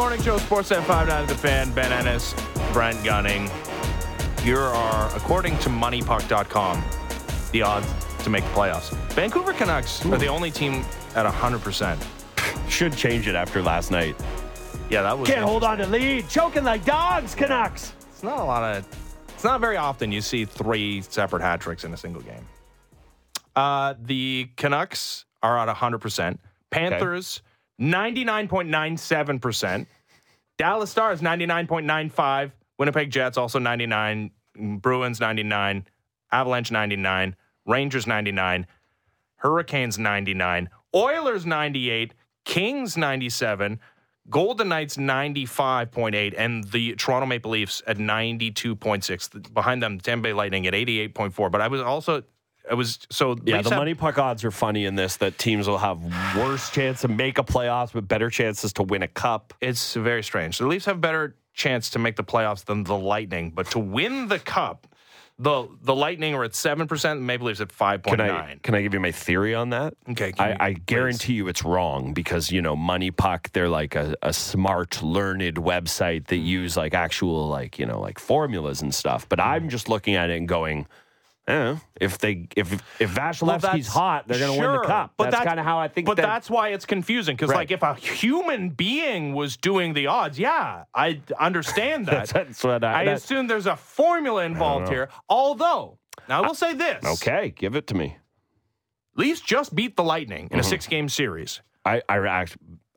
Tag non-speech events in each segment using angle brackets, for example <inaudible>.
morning show, Sportsnet 59 The Fan, Ben Ennis, Brent Gunning. Here are, according to MoneyPuck.com, the odds to make the playoffs. Vancouver Canucks are the only team at 100%. Should change it after last night. Yeah, that was. Can't hold on to lead. Choking like dogs, Canucks. It's not a lot of. It's not very often you see three separate hat tricks in a single game. Uh, the Canucks are at 100%. Panthers, 99.97%. Dallas Stars, 99.95. Winnipeg Jets, also 99. Bruins, 99. Avalanche, 99. Rangers, 99. Hurricanes, 99. Oilers, 98. Kings, 97. Golden Knights 95.8 and the Toronto Maple Leafs at 92.6. Behind them, Tampa Bay Lightning at 88.4. But I was also, I was so Yeah, the have- money puck odds are funny in this that teams will have worse chance to make a playoffs, but better chances to win a cup. It's very strange. The Leafs have better chance to make the playoffs than the Lightning, but to win the cup, the the Lightning are at seven percent, the Maple Leafs at five point Can I can I give you my theory on that? Okay, I, you- I guarantee you it's wrong because you know Money Puck they're like a, a smart, learned website that use like actual like you know like formulas and stuff. But I'm mm. just looking at it and going, eh, if they if if Vasilevskiy's that's- hot, they're going to win the cup. but that's, kind of how I think. But that, that's why it's confusing because, Right. like, if a human being was doing the odds, yeah, I understand that. that's, <laughs> that's what I. I that- assume there's a formula involved here. Although, now I will say this: okay, give it to me. Leafs just beat the Lightning Mm-hmm. in a six-game series. I I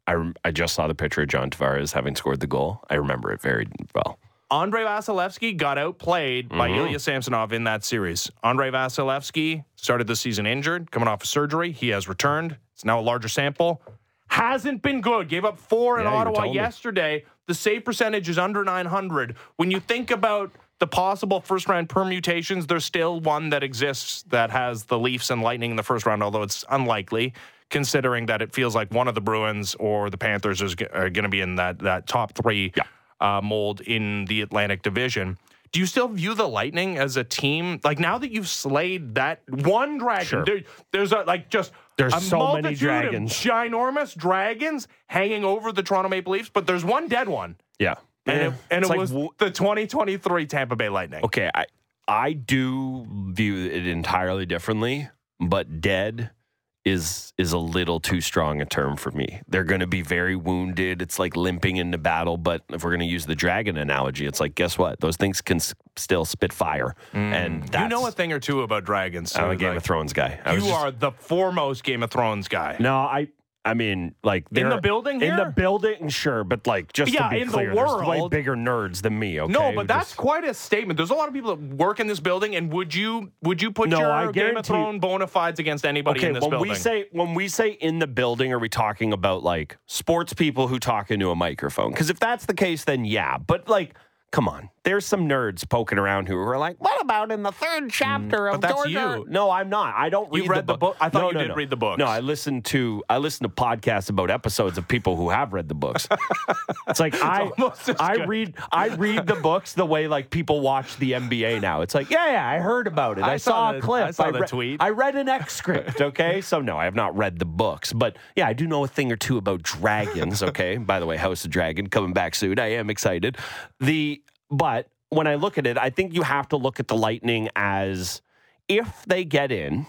I I just saw the picture of John Tavares having scored the goal. I remember it very well. Andrei Vasilevskiy got outplayed by Mm-hmm. Ilya Samsonov in that series. Andrei Vasilevskiy started the season injured, coming off of surgery. He has returned. It's now a larger sample. Hasn't been good. Gave up four in Yeah, you Ottawa telling me. yesterday. The save percentage is under 900. When you think about the possible first round permutations, there's still one that exists that has the Leafs and Lightning in the first round, although it's unlikely, considering that it feels like one of the Bruins or the Panthers is g- are going to be in that, that top three uh, mold in the Atlantic Division. Do you still view the Lightning as a team? Like now that you've slayed that one dragon, Sure. there- there's a, like just There's a so many dragons. ginormous dragons hanging over the Toronto Maple Leafs, but there's one dead one, Yeah, and it, and it like, was the 2023 Tampa Bay Lightning. okay. I I do view it entirely differently, but dead is is a little too strong a term for me. They're going to be very wounded. It's like limping into battle. But if we're going to use the dragon analogy, it's like guess what? Those things can s- still spit fire, and that's, Mm. You know a thing or two about dragons. So I'm a Game like, of Thrones guy. I You just- are the foremost Game of Thrones guy. No, I. I mean, like In the building in the building, sure, but like just Yeah, to be in the clear, there's way bigger nerds than me. Okay, No, but that's just- quite a statement. There's a lot of people that work in this building, and would you would you put No, your I Game of Thrones bona fides against anybody okay. in this When building? we say when we say in the building, are we talking about like sports people who talk into a microphone? Because if that's the case, then yeah. But like, come on, there's some nerds poking around who are like, "What about in the third chapter of Mm, but that's Georgia?" you. No, I'm not. I don't You read, read the book? I thought No, you no, did no. read the books. No, I listen to I listen to podcasts about episodes of people who have read the books. it's like <laughs> I almost I good. read I read the books the way like people watch the NBA now. It's like, yeah, yeah, I heard about it. I, I saw saw, the- a clip. I saw the re- tweet. I read an X script, okay? so no, I have not read the books, but yeah, I do know a thing or two about dragons, okay? By the way, House of Dragon coming back soon. I am excited. The but when I look at it, I think you have to look at the Lightning as if they get in,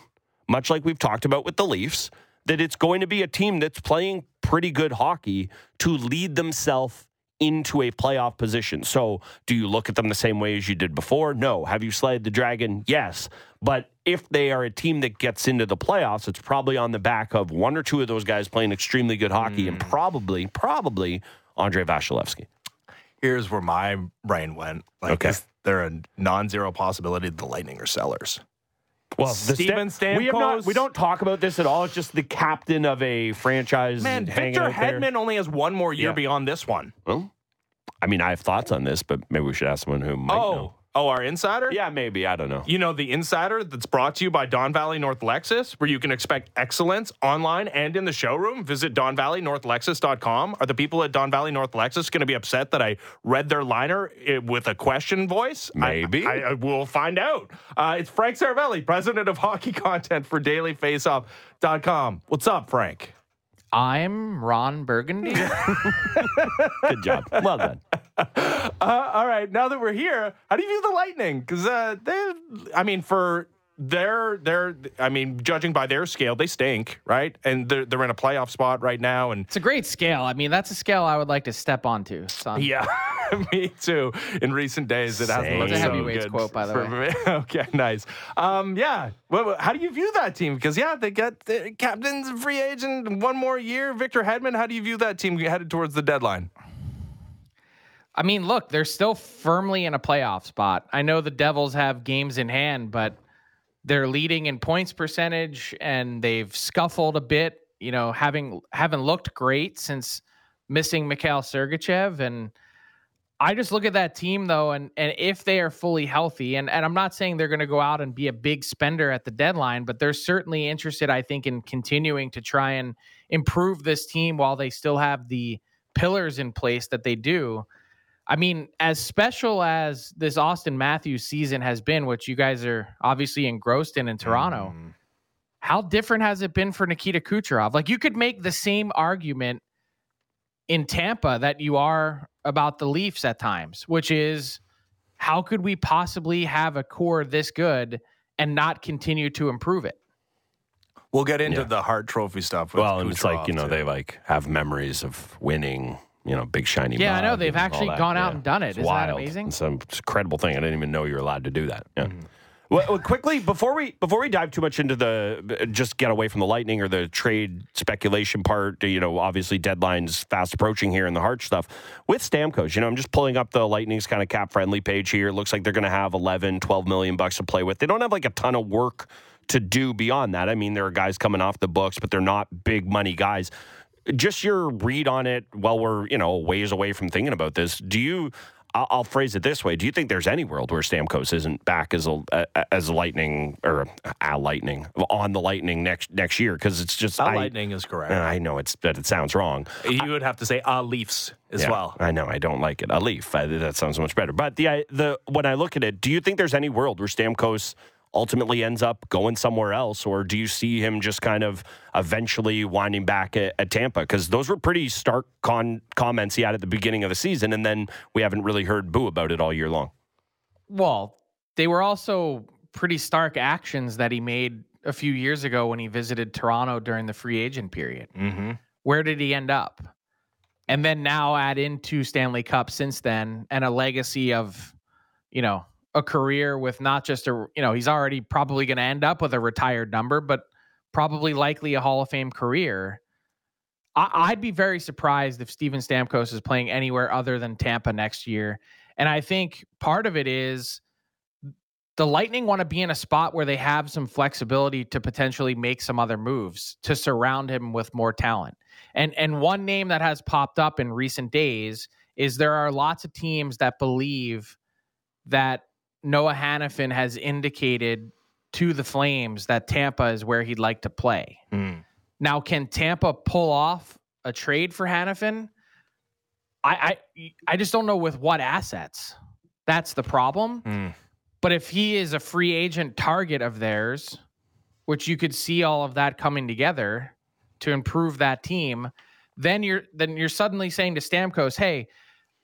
much like we've talked about with the Leafs, that it's going to be a team that's playing pretty good hockey to lead themselves into a playoff position. So, do you look at them the same way as you did before? No. Have you slayed the dragon? Yes. But if they are a team that gets into the playoffs, it's probably on the back of one or two of those guys playing extremely good hockey and hmm. probably, probably Andrei Vasilevskiy. Here's where my brain went. Like, Okay. is there a non-zero possibility that the Lightning are sellers? Well, Steven we have not. Stamkos- We don't talk about this at all. It's just the captain of a franchise. Man, Victor out there. Hedman only has one more year Yeah. beyond this one. Well, I mean, I have thoughts on this, but maybe we should ask someone who might oh, know. Oh, our insider. Yeah, maybe. I don't know. You know, the insider that's brought to you by Don Valley North Lexus, where you can expect excellence online and in the showroom. Visit DonValleyNorthLexus.com. Are the people at Don Valley North Lexus going to be upset that I read their liner eh, with a question voice? I- Maybe. I, I will find out. Uh, it's Frank Seravalli, president of hockey content for DailyFaceoff.com. What's up, Frank? I'm Ron Burgundy. <laughs> Good job. Well done. <laughs> Uh, all right, now that we're here, how do you view the Lightning? Because uh, they, I mean, for their their, I mean, judging by their scale, they stink, right? And they're they're in a playoff spot right now, and it's a great scale. I mean, that's a scale I would like to step onto. Son. yeah, <laughs> me too. In recent days, it hasn't looked so heavyweights good. quote, by the for way. <laughs> okay, nice. Um, yeah. Well, how do you view that team? Because yeah, they got the captain's free agent, one more year. Victor Hedman. How do you view that team headed towards the deadline? I mean, look, they're still firmly in a playoff spot. I know the Devils have games in hand, but they're leading in points percentage and they've scuffled a bit, you know, having haven't looked great since missing Mikhail Sergachev and I just look at that team though and and if they are fully healthy and and I'm not saying they're going to go out and be a big spender at the deadline, but they're certainly interested I think in continuing to try and improve this team while they still have the pillars in place that they do. I mean, as special as this Auston Matthews season has been, which you guys are obviously engrossed in in Toronto, Mm. how different has it been for Nikita Kucherov? Like, you could make the same argument in Tampa that you are about the Leafs at times, which is how could we possibly have a core this good and not continue to improve it? We'll get into Yeah. the Hart Trophy stuff. With Well, and it's like, Kucherov, you know, too. they like have memories of winning, you know, big shiny Yeah, I know. They've actually gone out Yeah. and done it. It's Isn't that amazing? It's an incredible thing. I didn't even know you were allowed to do that. Yeah. Mm-hmm. Well, well, quickly before we before we dive too much into the just get away from the lightning or the trade speculation part, you know, obviously deadlines fast approaching here and the hard stuff with Stamkos. You know, I'm just pulling up the Lightning's kind of cap friendly page here. It looks like they're going to have 11, 12 million bucks to play with. They don't have like a ton of work to do beyond that. I mean, there are guys coming off the books, but they're not big money guys. Just your read on it while we're, you know, ways away from thinking about this. Do you I'll, I'll phrase it this way: Do you think there's any world where Stamkos isn't back as a as a lightning or uh, a lightning on the lightning next next year? Because it's just A I, lightning is correct. Uh, I know it's that it sounds wrong. you would have to say a Leafs as Yeah, well. I know I don't like it. A leaf I, that sounds much better. But the the when I look at it, do you think there's any world where Stamkos ultimately ends up going somewhere else, or do you see him just kind of eventually winding back at, at Tampa? Because those were pretty stark con- comments he had at the beginning of the season, and then we haven't really heard boo about it all year long. Well, they were also pretty stark actions that he made a few years ago when he visited Toronto during the free agent period. Mm-hmm. Where did he end up? And then now add into Stanley Cup since then and a legacy of, you know, a career with not just a, you know, he's already probably going to end up with a retired number, but probably likely a Hall of Fame career. I, I'd be very surprised if Steven Stamkos is playing anywhere other than Tampa next year. And I think part of it is the Lightning want to be in a spot where they have some flexibility to potentially make some other moves to surround him with more talent. And and one name that has popped up in recent days is there are lots of teams that believe that Noah Hanifin has indicated to the Flames that Tampa is where he'd like to play. Mm. Now, can Tampa pull off a trade for Hanifin? I, I I just don't know with what assets. That's the problem. Mm. But if he is a free agent target of theirs, which you could see all of that coming together to improve that team, then you're then you're suddenly saying to Stamkos, "Hey,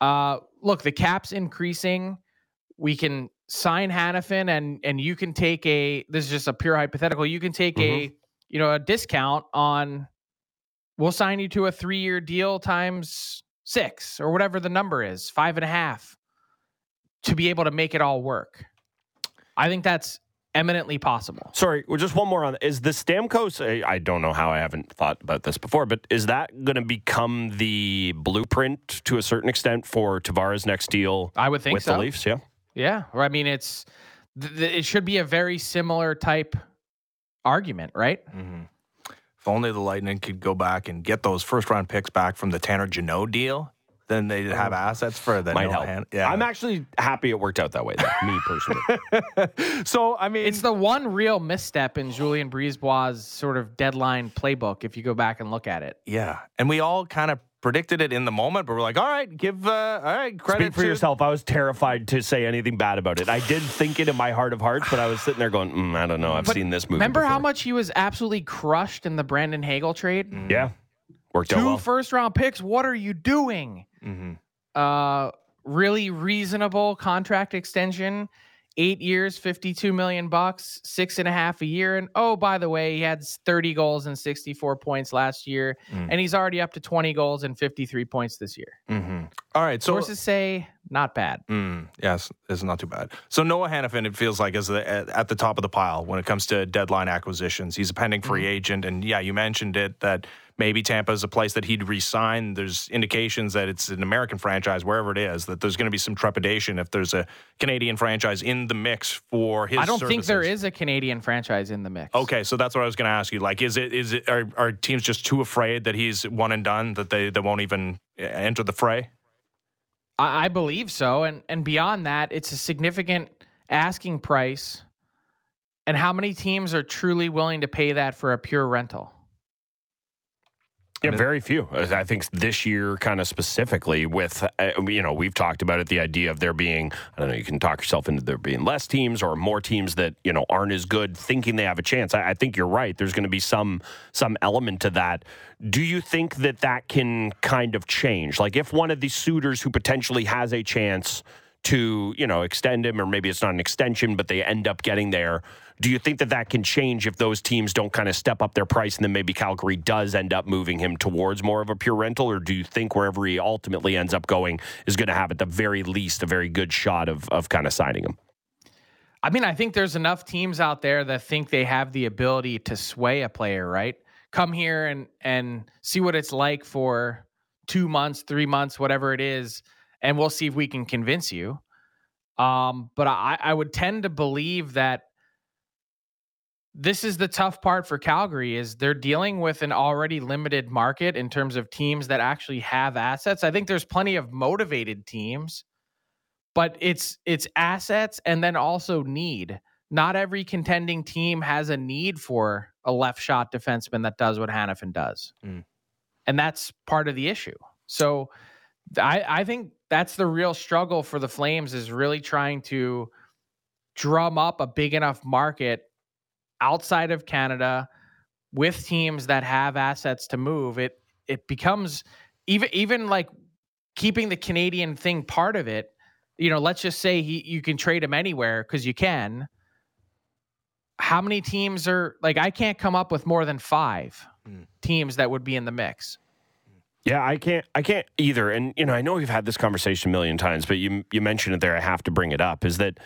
uh, look, the cap's increasing. We can sign Hanifin, and and you can take a. This is just a pure hypothetical. You can take a mm-hmm. you know a discount on. We'll sign you to a three year deal times six or whatever the number is, five and a half, to be able to make it all work. I think that's eminently possible. Sorry, well, just one more on is the Stamkos. I- I don't know how I haven't thought about this before, but is that going to become the blueprint to a certain extent for Tavares' next deal I would think with so. the Leafs? Yeah. Yeah, or I mean, it's th- th- it should be a very similar type argument, right? Mm-hmm. If only the Lightning could go back and get those first round picks back from the Tanner Jeannot deal, then they'd have assets for the Might Noah help. Han- yeah. I'm actually happy it worked out that way, though, me personally. <laughs> so I mean, It's the one real misstep in Julien Brisebois' sort of deadline playbook. If you go back and look at it, yeah, and we all kind of predicted it in the moment, but we're like, all right, give uh, all right credit Speak for to yourself. I was terrified to say anything bad about it. I did think it in my heart of hearts, but I was sitting there going, mm, I don't know. I've But seen this movie. remember how much he was absolutely crushed in the Brandon Hagel trade? Yeah. Worked out Two well. first round picks. What are you doing? hmm Uh, really reasonable contract extension. Eight years, fifty-two million bucks, six and a half a year. And oh, by the way, he had thirty goals and sixty-four points last year, Mm. and he's already up to twenty goals and fifty-three points this year. hmm All right. So Sources say not bad. Mm, yes, it's not too bad. So Noah Hanifin, it feels like, is the, at, at the top of the pile when it comes to deadline acquisitions. He's a pending free agent, and yeah, you mentioned it that maybe Tampa is a place that he'd resign. There's indications that it's an American franchise, wherever it is, that there's going to be some trepidation if there's a Canadian franchise in the mix for his. I don't think there is a Canadian franchise in the mix. Okay, so that's what I was going to ask you. Like, is it is it are, are teams just too afraid that he's one and done that they they won't even uh, enter the fray? I, I believe so. And and beyond that, it's a significant asking price. And how many teams are truly willing to pay that for a pure rental? Yeah, very few. I think this year, kind of specifically, with uh, you know, we've talked about it. The idea of there being, I don't know, you can talk yourself into there being less teams or more teams that you know aren't as good, thinking they have a chance. I, I think you're right. There's going to be some some element to that. Do you think that that can kind of change? Like, if one of these suitors who potentially has a chance to you know extend him, or maybe it's not an extension, but they end up getting there. Do you think that that can change if those teams don't kind of step up their price and then maybe Calgary does end up moving him towards more of a pure rental? Or do you think wherever he ultimately ends up going is going to have at the very least a very good shot of, of kind of signing him? I mean, I think there's enough teams out there that think they have the ability to sway a player, right? Come here and and see what it's like for two months, three months, whatever it is, and we'll see if we can convince you. Um, but I, I would tend to believe that this is the tough part for Calgary is they're dealing with an already limited market in terms of teams that actually have assets. I think there's plenty of motivated teams, but it's it's assets and then also need. Not every contending team has a need for a left shot defenseman that does what Hanifin does. Mm. And that's part of the issue. So I, I think that's the real struggle for the Flames is really trying to drum up a big enough market outside of Canada with teams that have assets to move. It it becomes even even like keeping the Canadian thing part of it. You know, let's just say he you can trade him anywhere because you can. How many teams are like I can't come up with more than five Mm. teams that would be in the mix. Yeah, I can't. I can't either. And you know, I know we've had this conversation a million times, but you you mentioned it there. I have to bring it up. Is that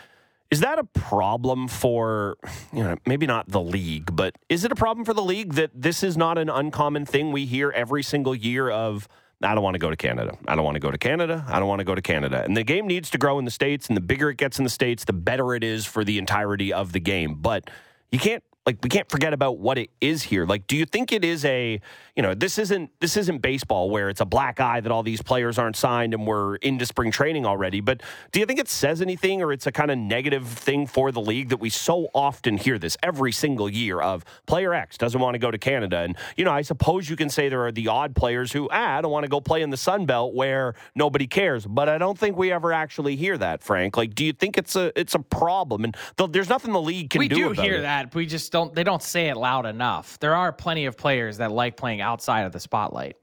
is that a problem for you know maybe not the league, but is it a problem for the league that this is not an uncommon thing we hear every single year of? I don't want to go to Canada. I don't want to go to Canada. I don't want to go to Canada. And the game needs to grow in the states, and the bigger it gets in the states, the better it is for the entirety of the game. But you can't like we can't forget about what it is here. Like, do you think it is a you know this isn't this isn't baseball where it's a black eye that all these players aren't signed and we're into spring training already? But do you think it says anything or it's a kind of negative thing for the league that we so often hear this every single year of player X doesn't want to go to Canada? And you know, I suppose you can say there are the odd players who ah, I don't want to go play in the Sun Belt where nobody cares. But I don't think we ever actually hear that, Frank. Like, do you think it's a it's a problem? And th- there's nothing the league can do. we do. do hear it. that. We just don't. They don't say it loud enough. There are plenty of players that like playing outside of the spotlight.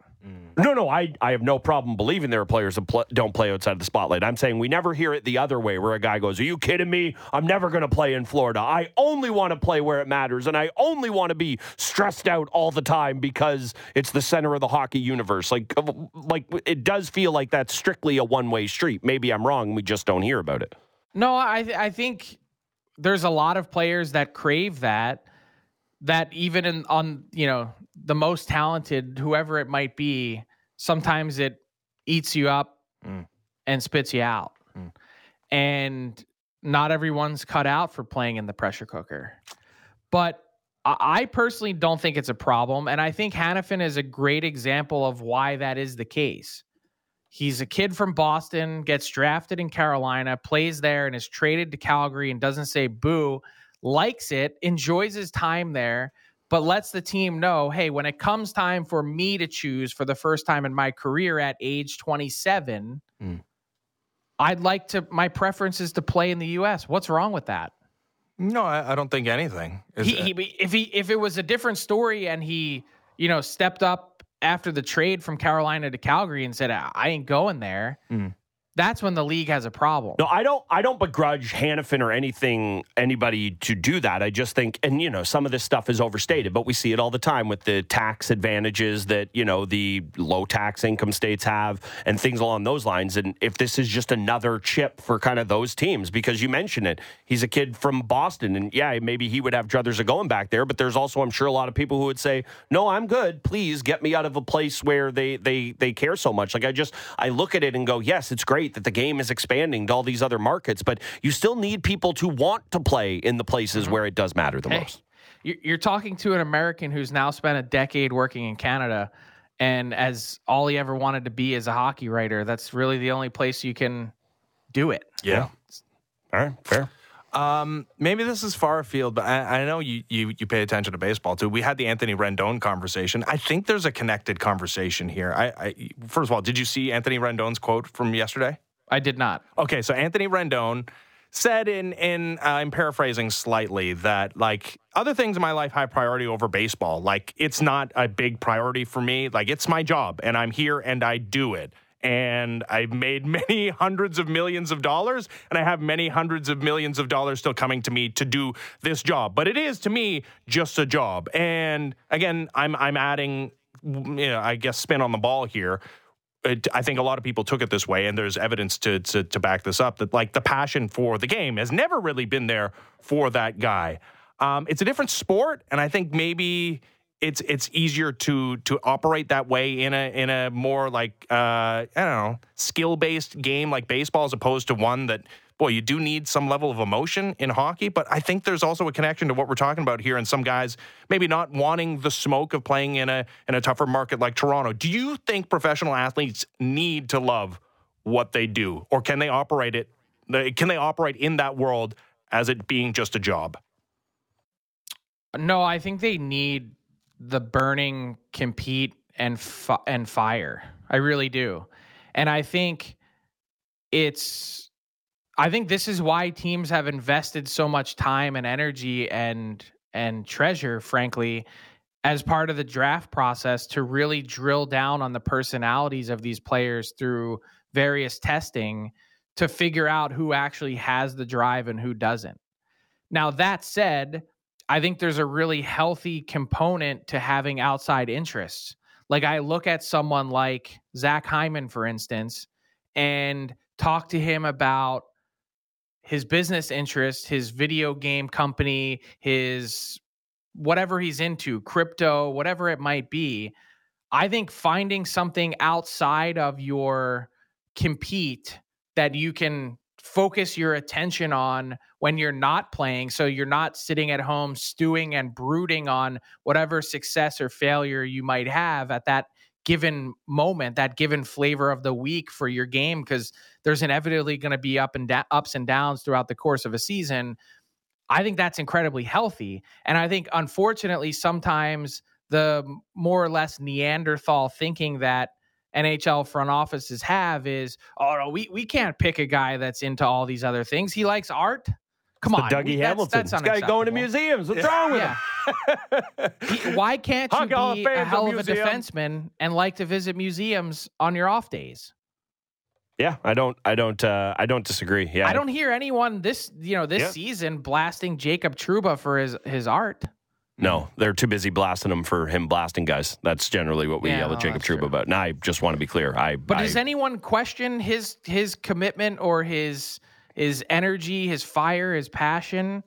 No, no, I, I have no problem believing there are players that pl- don't play outside of the spotlight. I'm saying we never hear it the other way where a guy goes, Are you kidding me? I'm never going to play in Florida. I only want to play where it matters, and I only want to be stressed out all the time because it's the center of the hockey universe. Like, uh, like it does feel like that's strictly a one way street. Maybe I'm wrong. We just don't hear about it. No, I th- I think there's a lot of players that crave that. That even in on you know the most talented, whoever it might be, sometimes it eats you up Mm. and spits you out. Mm. And not everyone's cut out for playing in the pressure cooker. But I I personally don't think it's a problem. And I think Hanifin is a great example of why that is the case. He's a kid from Boston, gets drafted in Carolina, plays there, and is traded to Calgary and doesn't say boo, likes it, enjoys his time there, but lets the team know hey, when it comes time for me to choose for the first time in my career at age 27, Mm. I'd like to, my preference is to play in the U.S. What's wrong with that? No, I, I don't think anything. He, he if he if it was a different story and he you know stepped up after the trade from Carolina to Calgary and said, I ain't going there, Mm. That's when the league has a problem. No, I don't. I don't begrudge Hanifin or anything anybody to do that. I just think, and you know, some of this stuff is overstated, but we see it all the time with the tax advantages that you know the low tax income states have and things along those lines. And if this is just another chip for kind of those teams, because you mentioned it, he's a kid from Boston, and yeah, maybe he would have druthers of going back there, but there's also, I'm sure, a lot of people who would say, "No, I'm good. Please get me out of a place where they they they care so much." Like I just, I look at it and go, "Yes, it's great." That the game is expanding to all these other markets, but you still need people to want to play in the places mm-hmm. where it does matter the Hey, most. you- You're talking to an American who's now spent a decade working in Canada, and as all he ever wanted to be is a hockey writer, that's really the only place you can do it. Yeah. All right, fair. Um, maybe this is far afield, but I, I know you, you you pay attention to baseball too. We had the Anthony Rendon conversation. I think there's a connected conversation here. I, I first of all, did you see Anthony Rendon's quote from yesterday? I did not. Okay, so Anthony Rendon said in in uh, I'm paraphrasing slightly that like other things in my life high priority over baseball. Like it's not a big priority for me. Like it's my job and I'm here and I do it. And I've made <laughs> many hundreds of millions of dollars, and I have many hundreds of millions of dollars still coming to me to do this job. But it is to me just a job. And again, I'm I'm adding, you know, I guess spin on the ball here it, I think a lot of people took it this way, and there's evidence to, to to back this up. That like the passion for the game has never really been there for that guy. Um, it's a different sport, and I think maybe it's it's easier to to operate that way in a in a more like uh, I don't know skill based game like baseball, as opposed to one that boy you do need some level of emotion in hockey. But I think there's also a connection to what we're talking about here, and some guys maybe not wanting the smoke of playing in a in a tougher market like Toronto. Do you think professional athletes need to love what they do, or can they operate it? Can they operate in that world as it being just a job? No, I think they need the burning compete and and fire. I really do. And I think it's I think this is why teams have invested so much time and energy and and treasure frankly as part of the draft process to really drill down on the personalities of these players through various testing to figure out who actually has the drive and who doesn't. Now that said, I think there's a really healthy component to having outside interests. Like I look at someone like Zach Hyman, for instance, and talk to him about his business interests, his video game company, his whatever he's into, crypto, whatever it might be. I think finding something outside of your compete that you can focus your attention on when you're not playing. So you're not sitting at home stewing and brooding on whatever success or failure you might have at that given moment, that given flavor of the week for your game, because there's inevitably going to be up and da- ups and downs throughout the course of a season. I think that's incredibly healthy. And I think, unfortunately, sometimes the more or less Neanderthal thinking that NHL front offices have is, oh no, we we can't pick a guy that's into all these other things. He likes art. Come The on, Dougie we- that's- Hamilton. That's, this guy going to museums. What's wrong with Yeah. him? He- Why can't you Hockey be a hell of a defenseman and like to visit museums on your off days? Yeah, I don't, I don't, uh, I don't disagree. Yeah, I don't hear anyone this you know this Yeah. season blasting Jacob Trouba for his his art. No, they're too busy blasting him for him blasting guys. That's generally what we Yeah, yell at oh, Jacob that's Trouba about. And I just want to be clear. I, But I, does anyone question his his commitment or his his energy, his fire, his passion?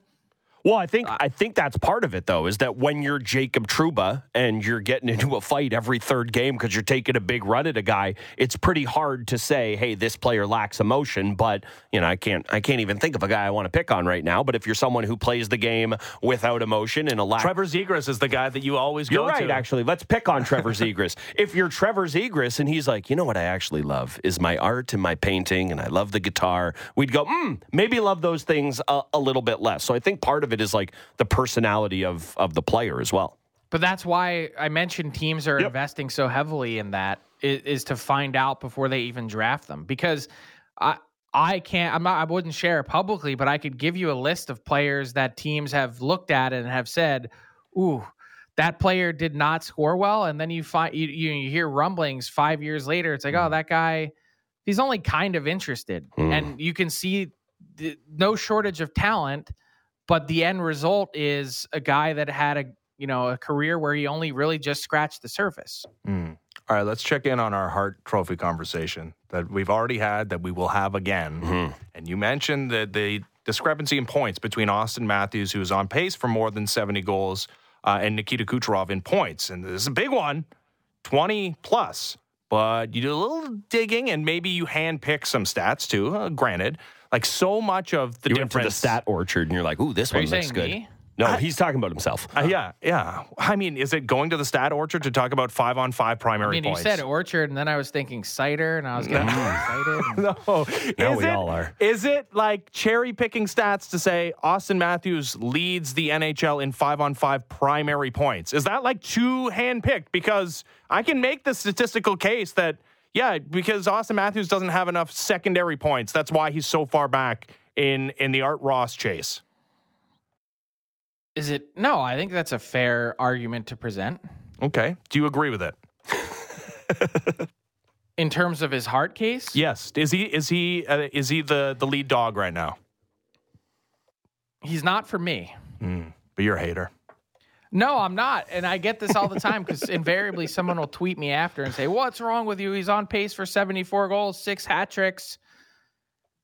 Well, I think I think that's part of it though, is that when you're Jacob Trouba and you're getting into a fight every third game because you're taking a big run at a guy, it's pretty hard to say, "Hey, this player lacks emotion." But you know, I can't I can't even think of a guy I want to pick on right now. But if you're someone who plays the game without emotion and a lack Trevor Zegras is the guy that you always go. You're go right, to. actually. Let's pick on Trevor <laughs> Zegras. if you're Trevor Zegras and he's like, you know what I actually love is my art and my painting, and I love the guitar, we'd go, mm, maybe love those things a, a little bit less. So I think part of it is like the personality of of the player as well. But that's why I mentioned teams are Yep. investing so heavily in that is, is to find out before they even draft them because I I can't I'm not I wouldn't share it publicly, but I could give you a list of players that teams have looked at and have said, "Ooh, that player did not score well, and then you find you, you you hear rumblings five years later. It's like, oh, that guy, he's only kind of interested, Mm. and you can see the, no shortage of talent, but the end result is a guy that had a you know a career where he only really just scratched the surface. Mm. All right, let's check in on our Hart Trophy conversation that we've already had, that we will have again. Mhm. And you mentioned that the discrepancy in points between Auston Matthews, who is on pace for more than 70 goals, uh, and Nikita Kucherov in points. And this is a big one 20 plus. But you do a little digging and maybe you handpick some stats too, uh, granted. Like so much of the you went to the stat orchard and you're like, ooh, this Are one you looks good. me? No, he's talking about himself. Uh, yeah, yeah. I mean, is it going to the stat orchard to talk about five on five primary I mean, points? you said orchard, and then I was thinking cider, and I was getting <laughs> excited. <laughs> No, Now is we it, all are. Is it like cherry picking stats to say Auston Matthews leads the NHL in five on five primary points? Is that like too handpicked? Because I can make the statistical case that yeah, because Auston Matthews doesn't have enough secondary points. That's why he's so far back in in the Art Ross chase. Is it? No, I think that's a fair argument to present Okay, do you agree with it? <laughs> in terms of his Hart case. Yes. Is he is he uh, is he the the lead dog right now? He's not for me. But you're a hater. No, I'm not. And I get this all the time because <laughs> invariably someone will tweet me after and say, What's wrong with you? He's on pace for 74 goals, six hat tricks.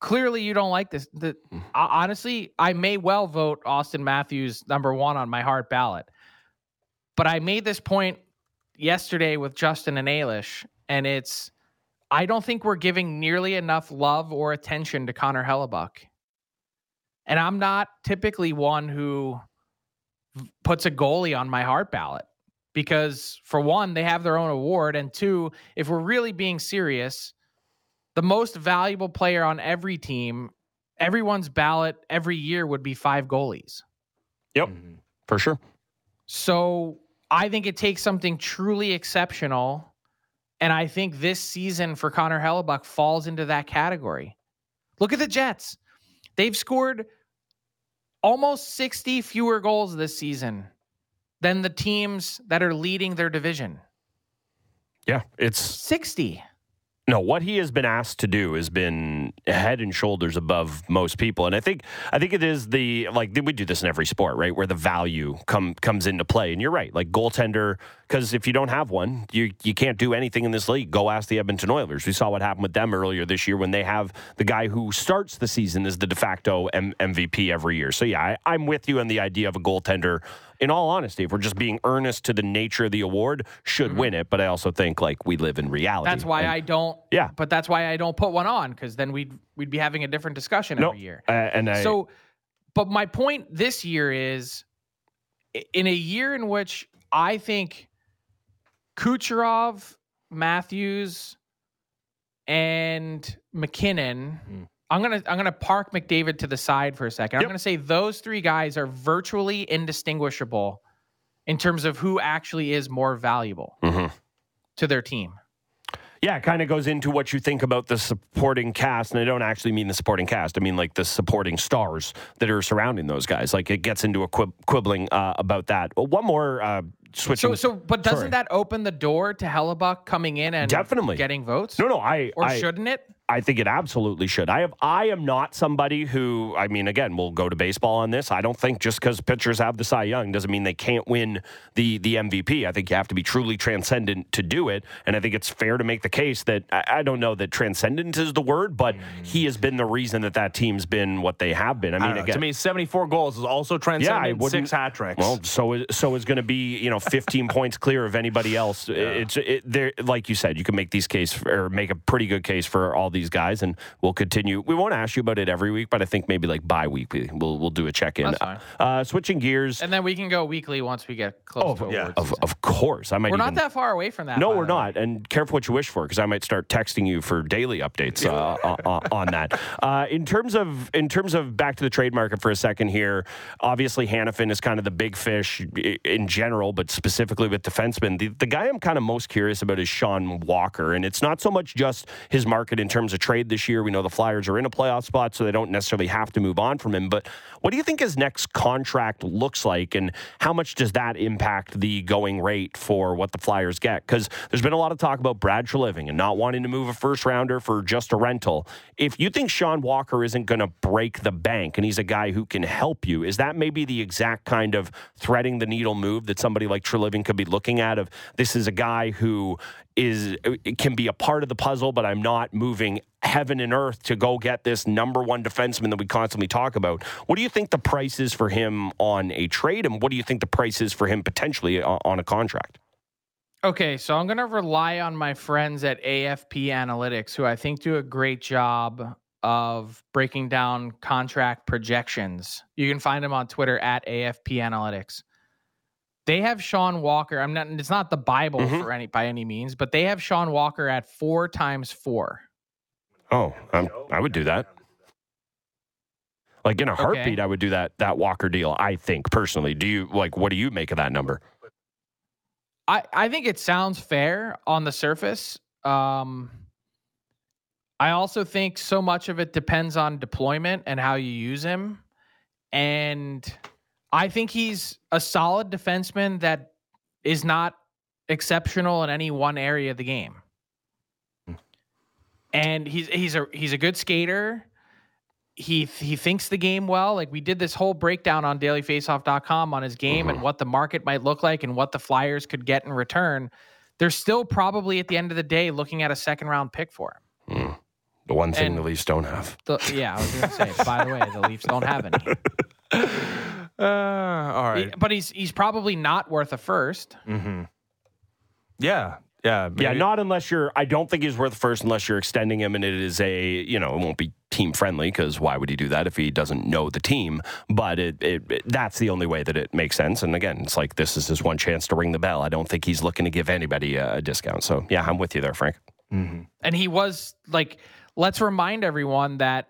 Clearly, you don't like this. The, honestly, I may well vote Auston Matthews number one on my Hart ballot. But I made this point yesterday with Justin and Ailish, and it's I don't think we're giving nearly enough love or attention to Connor Hellebuyck. And I'm not typically one who puts a goalie on my Hart ballot because for one they have their own award and two if we're really being serious the most valuable player on every team everyone's ballot every year would be five goalies. Yep, mm-hmm. for sure. so i think it takes something truly exceptional and i think this season for connor hellebuyck falls into that category. Look at the jets. They've scored almost 60 fewer goals this season than the teams that are leading their division. Yeah, it's 60. No. What he has been asked to do has been head and shoulders above most people, and I think I think it is the like we do this in every sport, right? Where the value come comes into play, and you're right. Like goaltender, because if you don't have one, you you can't do anything in this league. Go ask the Edmonton Oilers. We saw what happened with them earlier this year when they have the guy who starts the season as the de facto M- MVP every year. So yeah, I, I'm with you on the idea of a goaltender. In all honesty, if we're just being earnest to the nature of the award, should win it. But I also think like we live in reality. That's why And- I don't Yeah. but that's why I don't put one on cuz then we'd we'd be having a different discussion no, every year. uh, and I, So but my point this year is in a year in which I think Kucherov, Matthews and MacKinnon Mm. I'm gonna I'm gonna park McDavid to the side for a second. I'm gonna say those three guys are virtually indistinguishable in terms of who actually is more valuable Mhm. to their team. Yeah, it kind of goes into what you think about the supporting cast. And I don't actually mean the supporting cast. I mean like the supporting stars that are surrounding those guys. Like it gets into a quib- quibbling uh, about that. Well, one more uh, switching. So so but doesn't Sorry. that open the door to Hellebuyck coming in and Definitely. getting votes? no, no, I, or I, shouldn't it? I think it absolutely should. I have. I am not somebody who. I mean, again, we'll go to baseball on this. I don't think just because pitchers have the Cy Young doesn't mean they can't win the the MVP. I think you have to be truly transcendent to do it. And I think it's fair to make the case that I, I don't know that transcendent is the word, but he has been the reason that that team's been what they have been. I I mean, don't know. again, to me, 74 goals is also transcendent. I wouldn't- six hat tricks. Well, so is so is going to be you know 15 points clear of anybody else. It's it, there, like you said, you can make these case for, or make a pretty good case for all these guys, and we'll continue. We won't ask you about it every week, but I think maybe like bi-weekly we'll we'll do a check in. Uh, switching gears, And then we can go weekly once we get close to yeah. of of course, I might. We're even, not that far away from that. No, we're way. not. And careful what you wish for, because I might start texting you for daily updates uh, on, <laughs> on that. Uh, in terms of in terms of back to the trade market for a second here, obviously Hanifin is kind of the big fish in general, but specifically with defensemen. The, the guy I'm kind of most curious about is Sean Walker, and it's not so much just his market in terms of trade this year. We know the Flyers are in a playoff spot, so they don't necessarily have to move on from him. But what do you think his next contract looks like, and how much does that impact the going rate for what the Flyers get? Because there's been a lot of talk about Brad Treliving and not wanting to move a first rounder for just a rental. If you think Sean Walker isn't going to break the bank and he's a guy who can help you, is that maybe the exact kind of threading the needle move that somebody like Treliving could be looking at? Of this is a guy who is can be a part of the puzzle, but I'm not moving heaven and earth to go get this number one defenseman that we constantly talk about. What do you think the price is for him on a trade, and what do you think the price is for him potentially on a contract? Okay, so I'm going to rely on my friends at AFP Analytics, who I think do a great job of breaking down contract projections. You can find them on Twitter at AFP Analytics. They have Sean Walker. I'm not. It's not the Bible mm-hmm. for any by any means, but they have Sean Walker at four times four. Oh, um, I would do that. Like in a heartbeat, okay. I would do that that Walker deal. I think personally. Do you like? What do you make of that number? I I think it sounds fair on the surface. Um, I also think so much of it depends on deployment and how you use him, and I think he's a solid defenseman that is not exceptional in any one area of the game. And he's he's a he's a good skater. He he thinks the game well. Like we did this whole breakdown on dailyfaceoff.com on his game and what the market might look like and what the Flyers could get in return. They're still probably at the end of the day looking at a second round pick for him. Mm. The one thing and the Leafs don't have. The, yeah, I was going to say. by the way, the Leafs don't have any. <laughs> Uh, all right. He, but he's he's probably not worth a 1st mm-hmm. Yeah. Yeah. Maybe. Yeah. Not unless you're, I don't think he's worth first unless you're extending him and it is a, you know, it won't be team friendly because why would he do that if he doesn't know the team? But it, it, it, that's the only way that it makes sense. And again, it's like this is his one chance to ring the bell. I don't think he's looking to give anybody a, a discount. So yeah, I'm with you there, Frank. Mm-hmm. And he was like, let's remind everyone that,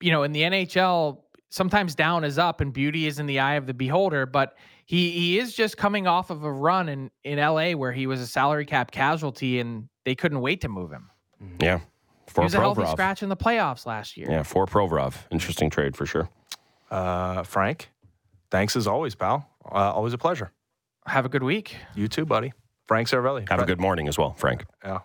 you know, in the NHL, sometimes down is up and beauty is in the eye of the beholder. But he he is just coming off of a run in in LA where he was a salary cap casualty and they couldn't wait to move him. Yeah. For he was Provorov. a healthy scratch in the playoffs last year. Yeah, for Provorov. Interesting trade for sure. Uh, Frank, thanks as always, pal. Uh, always a pleasure. Have a good week. You too, buddy. Frank Seravalli. Have a good morning as well, Frank. Yeah,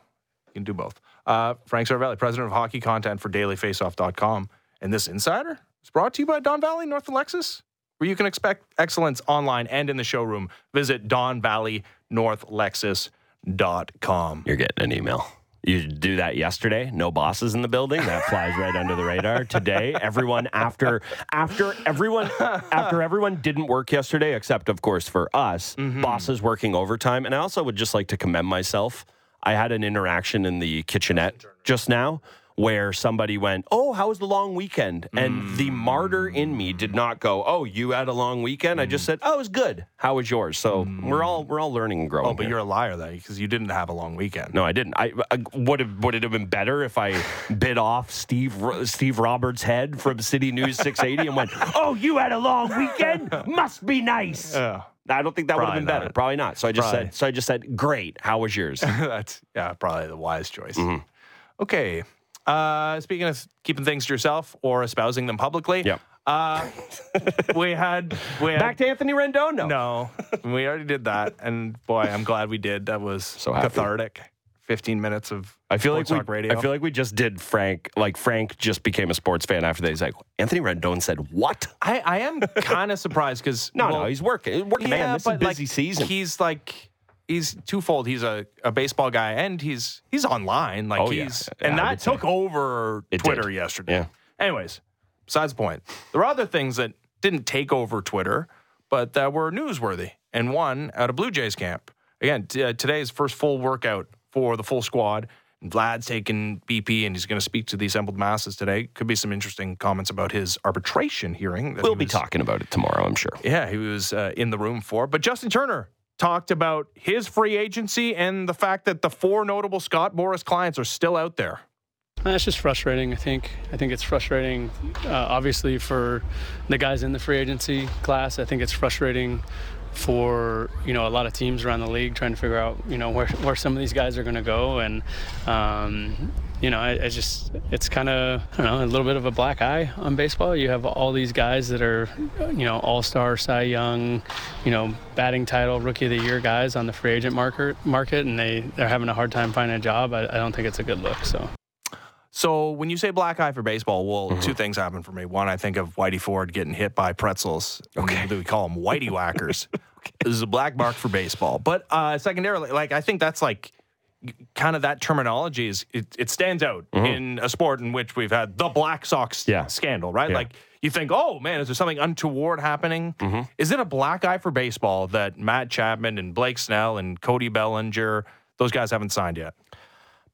you can do both. Uh, Frank Seravalli, president of hockey content for dailyfaceoff.com. And this insider is brought to you by Don Valley North Lexus, where you can expect excellence online and in the showroom. Visit donvalleynorthlexus.com. You're getting an email. You do that yesterday. No bosses in the building. That flies right under the radar. Today, everyone after after everyone after everyone didn't work yesterday, except of course for us, mm-hmm. bosses working overtime. And I also would just like to commend myself. I had an interaction in the kitchenette just now where somebody went, "Oh, how was the long weekend?" And mm. the martyr in me did not go, "Oh, you had a long weekend." Mm. I just mm. said, "Oh, it was good. How was yours?" So mm. we're all we're all learning and growing. Oh, but here. you're a liar though, because you didn't have a long weekend. No, I didn't. I, I would have would it have been better if I <sighs> bit off Steve Steve Roberts' head from City News 680 and went, <laughs> "Oh, you had a long weekend? <laughs> Must be nice." Yeah. I don't think that would have been not. better. Probably not. So I just probably. said. So I just said, "Great. How was yours?" <laughs> That's yeah, probably the wise choice. Mm-hmm. Okay, uh, speaking of keeping things to yourself or espousing them publicly, yeah. Uh, we had we had, back to Anthony Rendon. No, no, we already did that, and boy, I'm glad we did. That was so cathartic. Happy. 15 minutes of I feel like we, radio. I feel like we just did Frank. Like Frank just became a sports fan after that. He's like Anthony Rendon said what? I, I am kind of surprised because no, well, no, he's working. Working yeah, man. This is busy like, season. He's like he's twofold. He's a, a baseball guy and he's he's online. Like oh, he's yeah. and yeah, that took say. over it Twitter did. yesterday. Yeah. Anyways, besides the point. There are other things that didn't take over Twitter, but that were newsworthy. And one out of Blue Jays camp. Again, t- uh, today's first full workout for the full squad. And Vlad's taking BP and he's going to speak to the assembled masses today. Could be some interesting comments about his arbitration hearing. We'll be was, talking about it tomorrow, I'm sure. Yeah, he was uh, in the room for. But Justin Turner talked about his free agency and the fact that the four notable Scott Boras clients are still out there. That's just frustrating. I think. I think it's frustrating, uh, obviously for the guys in the free agency class. I think it's frustrating for you know a lot of teams around the league trying to figure out you know where where some of these guys are going to go and. Um, you know, I, I just it's kind of I don't know a little bit of a black eye on baseball. You have all these guys that are, you know, All Star, Cy Young, you know, batting title, Rookie of the Year guys on the free agent market market, and they they're having a hard time finding a job. I, I don't think it's a good look. So. So when you say black eye for baseball, well, two things happen for me. One, I think of Whitey Ford getting hit by pretzels. Okay, we call them Whitey whackers. <laughs> This is a black mark for baseball. But uh, secondarily, like I think that's like kind of that terminology is it, it stands out mm-hmm. in a sport in which we've had the Black Sox Yeah. scandal, right? Yeah. Like you think, oh man, is there something untoward happening? Mm-hmm. Is it a black eye for baseball that Matt Chapman and Blake Snell and Cody Bellinger, those guys haven't signed yet?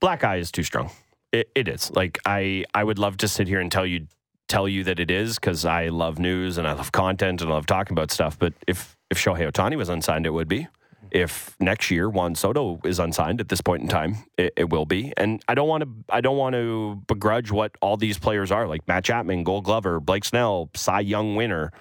black eye is too strong. It, it is. Like I, I would love to sit here and tell you, tell you that it is because I love news and I love content and I love talking about stuff. But if if Shohei Ohtani was unsigned, it would be. If next year Juan Soto is unsigned at this point in time, it, it will be. And I don't want to, I don't want to begrudge what all these players are, like Matt Chapman, Gold Glover, Blake Snell, Cy Young winner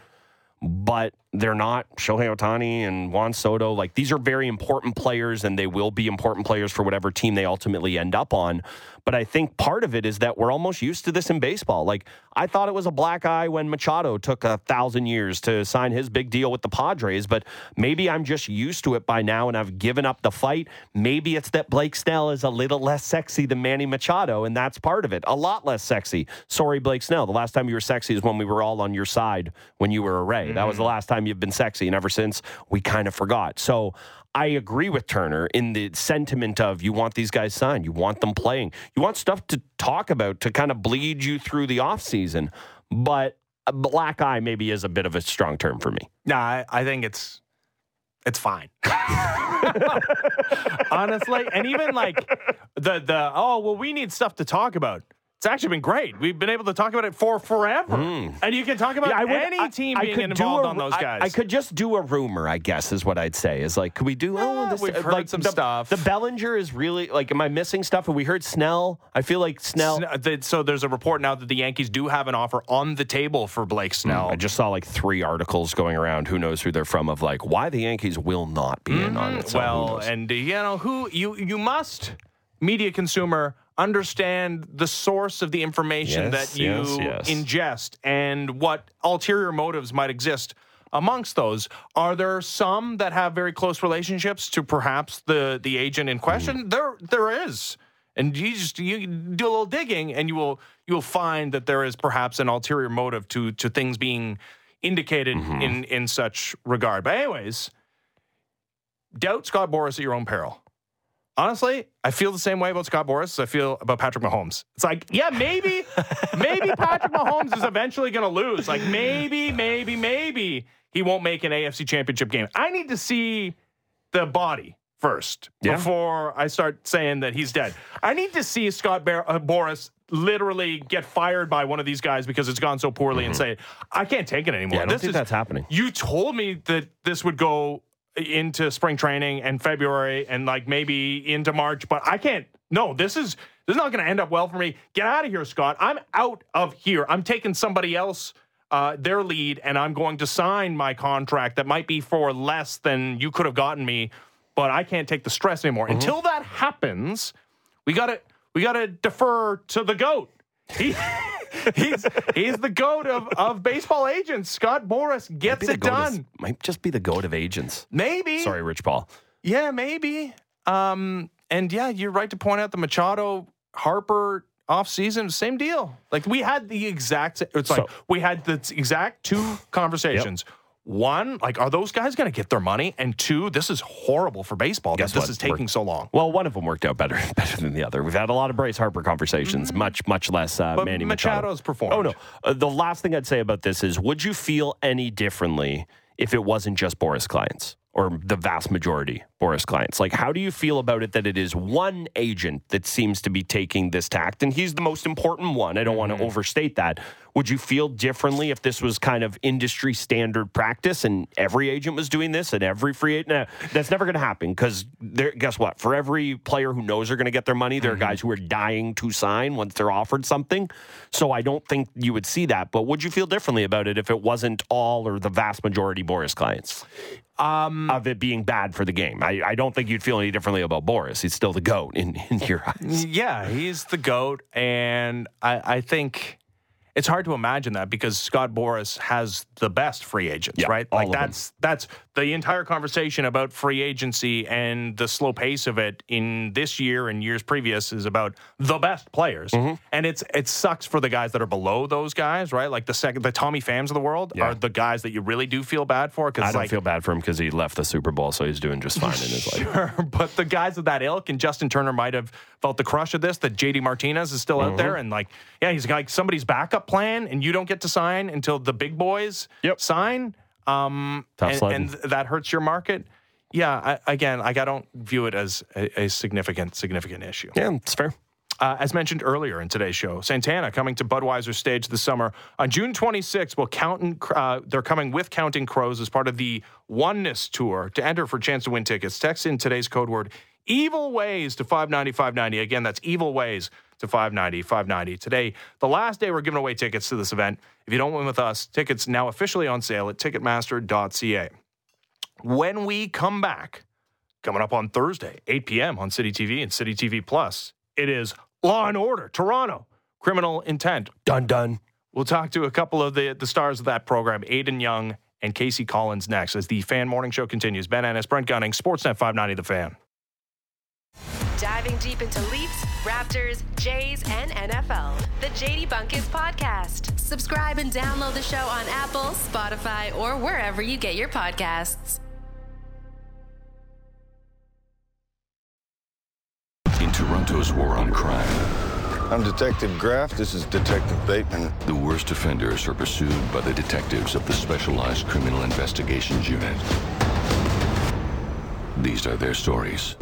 but they're not Shohei Ohtani and Juan Soto. Like these are very important players, and they will be important players for whatever team they ultimately end up on. But I think part of it is that we're almost used to this in baseball. Like I thought it was a black eye when Machado took a thousand years to sign his big deal with the Padres, but maybe I'm just used to it by now and I've given up the fight. Maybe it's that Blake Snell is a little less sexy than Manny Machado, and that's part of it. A lot less sexy. Sorry, Blake Snell. The last time you were sexy is when we were all on your side when you were a Ray. That was the last time you've been sexy, and ever since we kind of forgot. So I agree with Turner in the sentiment of you want these guys signed, you want them playing, you want stuff to talk about to kind of bleed you through the offseason. But a black eye maybe is a bit of a strong term for me. No, I, I think it's it's fine. <laughs> Honestly, and even like the the oh well, we need stuff to talk about. It's actually been great. We've been able to talk about it for forever, hmm. and you can talk about any team being could do involved a- on those I- guys. I, could just do a rumor, I guess, is what I'd say. Is like, could we do? Oh, Yeah, this, we've uh, heard like some the, stuff. The Bellinger is really like. Am I missing stuff? Have we heard Snell? I feel like Snell. Sn- uh, the- so there's a report now that the Yankees do have an offer on the table for Blake hmm, Snell. I just saw like three articles going around. Who knows who they're from? Of like why the Yankees will not be in on hmm, it. So well, and uh, you know who you you must media consumer understand the source of the information Yes, that you yes, yes. ingest and what ulterior motives might exist amongst those are there some that have very close relationships to perhaps the the agent in question Mm. there there is and you just you do a little digging and you will you will find that there is perhaps an ulterior motive to to things being indicated Mm-hmm. in in such regard but anyways doubt Scott Boras at your own peril. Honestly, I feel the same way about Scott Boras as I feel about Patrick Mahomes. It's like, yeah, maybe, maybe <laughs> Patrick Mahomes is eventually going to lose. Like, maybe, maybe, maybe he won't make an AFC championship game. I need to see the body first Yeah. before I start saying that he's dead. I need to see Scott Bar- uh, Boras literally get fired by one of these guys because it's gone so poorly and say, I can't take it anymore. Mm-hmm. yeah, I don't this think is, that's happening. you told me that this would go into spring training and February and like maybe into March, but I can't. No, this is this is not going to end up well for me. Get out of here, Scott. I'm out of here. I'm taking somebody else uh, their lead, and I'm going to sign my contract that might be for less than you could have gotten me, but I can't take the stress anymore. Until that happens, we got to we got to defer to the goat. He, he's he's the goat of, of baseball agents. Scott Boras gets it goat of- done. might just be the goat of agents. Maybe. Sorry, Rich Paul. Yeah, maybe. Um, and yeah, you're right to point out the Machado Harper off season, same deal. Like we had the exact. It's like we had the exact two conversations. One, like, are those guys going to get their money? And two, this is horrible for baseball Guess this what? is taking so long. Well, one of them worked out better <laughs> better than the other. We've had a lot of Bryce Harper conversations, much much less uh, Mm-hmm. But Manny Machado. Machado's performed. Oh no. Uh, the last thing I'd say about this is, would you feel any differently if it wasn't just Boras clients or the vast majority Boras clients? Like, how do you feel about it that it is one agent that seems to be taking this tact, and he's the most important one? I don't want Mm-hmm. to overstate that. Would you feel differently if this was kind of industry standard practice and every agent was doing this and every free agent? Nah, that's never going to happen because guess what? For every player who knows they're going to get their money, there are guys who are dying to sign once they're offered something. So I don't think you would see that. But would you feel differently about it if it wasn't all or the vast majority Boras clients? Um, of it being bad for the game. I, I don't think you'd feel any differently about Boras. He's still the GOAT in, in your eyes. Yeah, he's the GOAT. And I, I think it's hard to imagine that because Scott Boras has the best free agents, Yeah, right? Like of them. that's that's the entire conversation about free agency and the slow pace of it in this year and years previous is about the best players. Mm-hmm. And it's it sucks for the guys that are below those guys, right? Like the second the Tommy Phams of the world Yeah. are the guys that you really do feel bad for cuz I don't like feel bad for him because he left the Super Bowl, so he's doing just fine in his <laughs> life. Sure, but the guys of that ilk and Justin Turner might have felt the crush of this that JD Martinez is still out there Mm-hmm. and like, yeah, he's like somebody's backup plan, and you don't get to sign until the big boys Yep. sign. Um, and, and th- that hurts your market. Yeah, I, again, like I don't view it as a, a significant significant issue. Yeah, it's fair. Uh, as mentioned earlier in today's show, Santana coming to Budweiser stage this summer on June 26th. Will Counting uh, they're coming with Counting Crows as part of the Oneness Tour. To enter for a chance to win tickets, text in today's code word "Evil Ways" to 590 590. Again, that's "Evil Ways" to 590 590. Today, the last day we're giving away tickets to this event. If you don't win with us, tickets now officially on sale at Ticketmaster.ca. When we come back, coming up on Thursday, 8 p.m. on City TV and City TV Plus. It is Law and Order, Toronto, Criminal Intent. Done, done. We'll talk to a couple of the, the stars of that program, Aden Young and K.C. Collins, next as the Fan Morning Show continues. Ben Ennis, Brent Gunning, Sportsnet 590 The Fan. Diving deep into Leafs, Raptors, Jays, and NFL. The JD Bunkis Podcast. Subscribe and download the show on Apple, Spotify, or wherever you get your podcasts. In Toronto's war on crime, I'm Detective Graff. This is Detective Bateman. the worst offenders are pursued by the detectives of the Specialized Criminal Investigations Unit. These are their stories.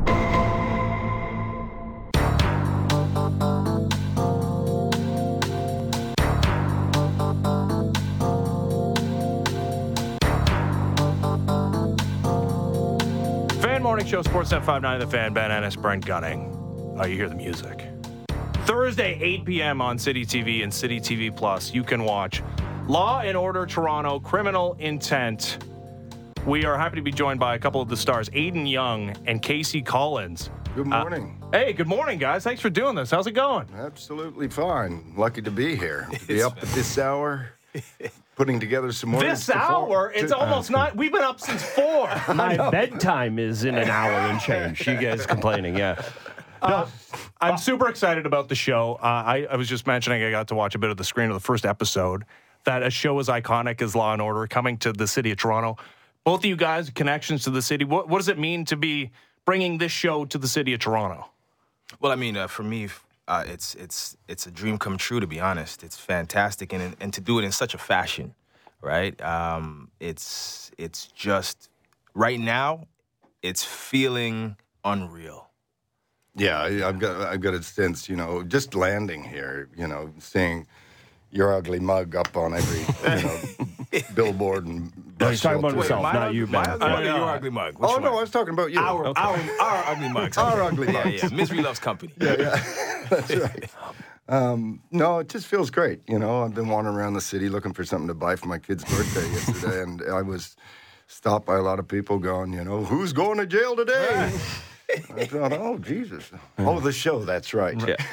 Fan Morning Show, Sportsnet 590 The Fan, Ben Ennis, Brent Gunning. Oh, you hear the music. Thursday, 8 p.m. on City TV and City TV Plus, you can watch Law and Order Toronto, Criminal Intent. We are happy to be joined by a couple of the stars, Aden Young and K.C. Collins. Good Uh, morning. Hey, good morning, guys. Thanks for doing this. How's it going? Absolutely fine. Lucky to be here. To be <laughs> up at this hour, <laughs> putting together some more. This hour, it's almost not. We've been up since four. <laughs> My bedtime is in an hour and change. You guys complaining, yeah. I'm super excited about the show. Uh, I, I was just mentioning I got to watch a bit of the screen of the first episode. That a show as iconic as Law and Order coming to the city of Toronto. Both of you guys connections to the city. What, what does it mean to be bringing this show to the city of Toronto? Well, I mean, uh, for me, uh, it's it's it's a dream come true. To be honest, it's fantastic, and and to do it in such a fashion, right? Um, it's it's just right now, it's feeling unreal. Yeah, I- I've got I've got a sense, you know, just landing here, you know, seeing your ugly mug up on every you know <laughs> billboard and. No, he's talking about shelter. himself, my not ugly- you, my Ben. ugly mug or your ugly mug? Which Oh one? no, I was talking about you. our, our our ugly mugs. <laughs> Our ugly yeah, mugs. yeah. Misery loves company. <laughs> That's right. Um, no, it just feels great. You know, I've been wandering around the city looking for something to buy for my kid's birthday yesterday, and I was stopped by a lot of people going, you know, who's going to jail today? I thought, oh Jesus! Oh, the show. That's right. Yeah. <laughs>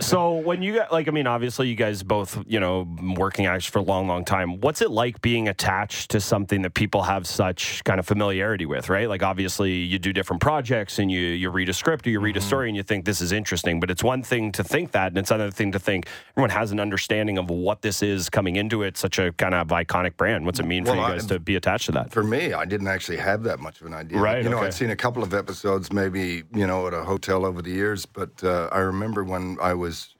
So when you got like, I mean, obviously you guys both, you know, working actors for a long, long time. What's it like being attached to something that people have such kind of familiarity with, right? Like, obviously you do different projects and you you read a script or you read a mm-hmm. story and you think this is interesting, but it's one thing to think that, and it's another thing to think everyone has an understanding of what this is coming into it. Such a kind of iconic brand. What's it mean for you guys I- to be attached to that? For me, I didn't actually have that much of an idea. Right, You know, okay. I'd seen a couple of episodes, maybe you know, at a hotel over the years. But uh, I remember when I was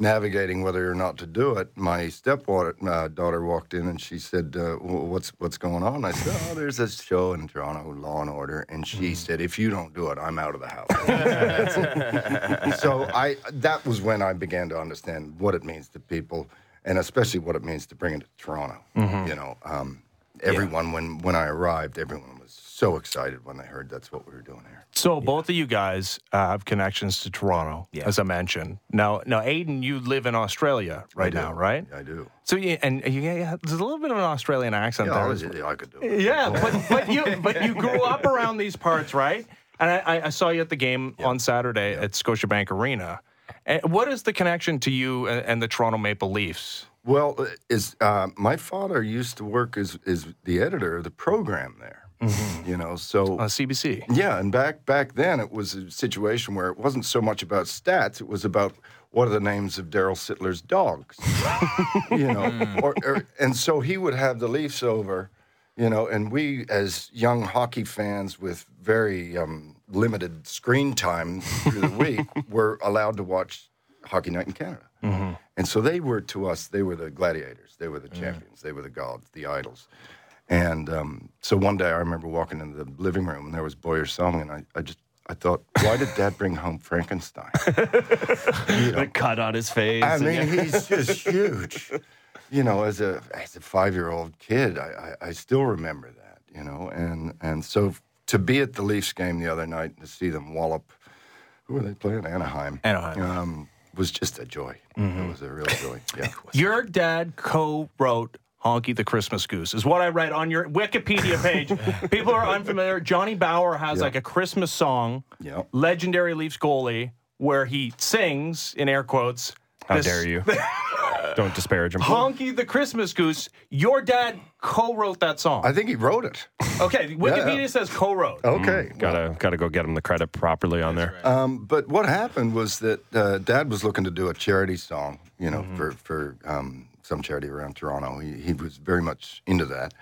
navigating whether or not to do it, my stepdaughter uh, daughter walked in and she said, uh, "Wh- "What's what's going on?" I said, "Oh, there's this show in Toronto, Law and Order," and she said, "If you don't do it, I'm out of the house." <laughs> So I that was when I began to understand what it means to people. and especially what it means to bring it to Toronto. You know, um, everyone when when I arrived, everyone was so excited when they heard that's what we were doing here. So both of you guys uh, have connections to Toronto, Yeah. as I mentioned. Now, now, Aden, you live in Australia right now, right? I do. So, yeah, and you, yeah, there's a little bit of an Australian accent Yeah, there. I, was- I could do it. Yeah, but but you <laughs> but you grew up around these parts, right? And I- I, saw you at the game on Saturday at Scotiabank Arena. And what is the connection to you and, and the Toronto Maple Leafs? Well, is uh, my father used to work as is the editor of the program there. You know, so Uh, CBC. Yeah, and back back then it was a situation where it wasn't so much about stats; it was about what are the names of Darryl Sittler's dogs, you know. <laughs> Or, or, and so he would have the Leafs over, you know, and we as young hockey fans with very um, limited screen time through the week <laughs> were allowed to watch Hockey Night in Canada. And so they were to us, they were the gladiators, they were the champions, they were the gods, the idols. And um, so one day I remember walking into the living room and there was Boyer song, and I, I just I thought, why did Dad bring home Frankenstein? <laughs> You The cut on his face. I and- mean, he's just <laughs> huge. You know, as a as a five year old kid, I, I I still remember that. You know, and and so to be at the Leafs game the other night and to see them wallop, who were they playing? Anaheim. Anaheim. Um, was just a joy. It was a real joy. Yeah. <laughs> Your dad co-wrote Honky the Christmas Goose is what I read on your Wikipedia page. <laughs> People are unfamiliar. Johnny Bower has Yeah. like a Christmas song, Yeah. legendary Leafs goalie, where he sings in air quotes. How this- dare you? <laughs> Don't disparage him. Honky the Christmas Goose. Your dad co-wrote that song. I think he wrote it. okay, <laughs> Wikipedia says co-wrote. Okay. Gotta gotta go get him the credit properly on there. Um, but what happened was that uh, Dad was looking to do a charity song, you Mm-hmm. know, for for um, some charity around Toronto. He, he was very much into that,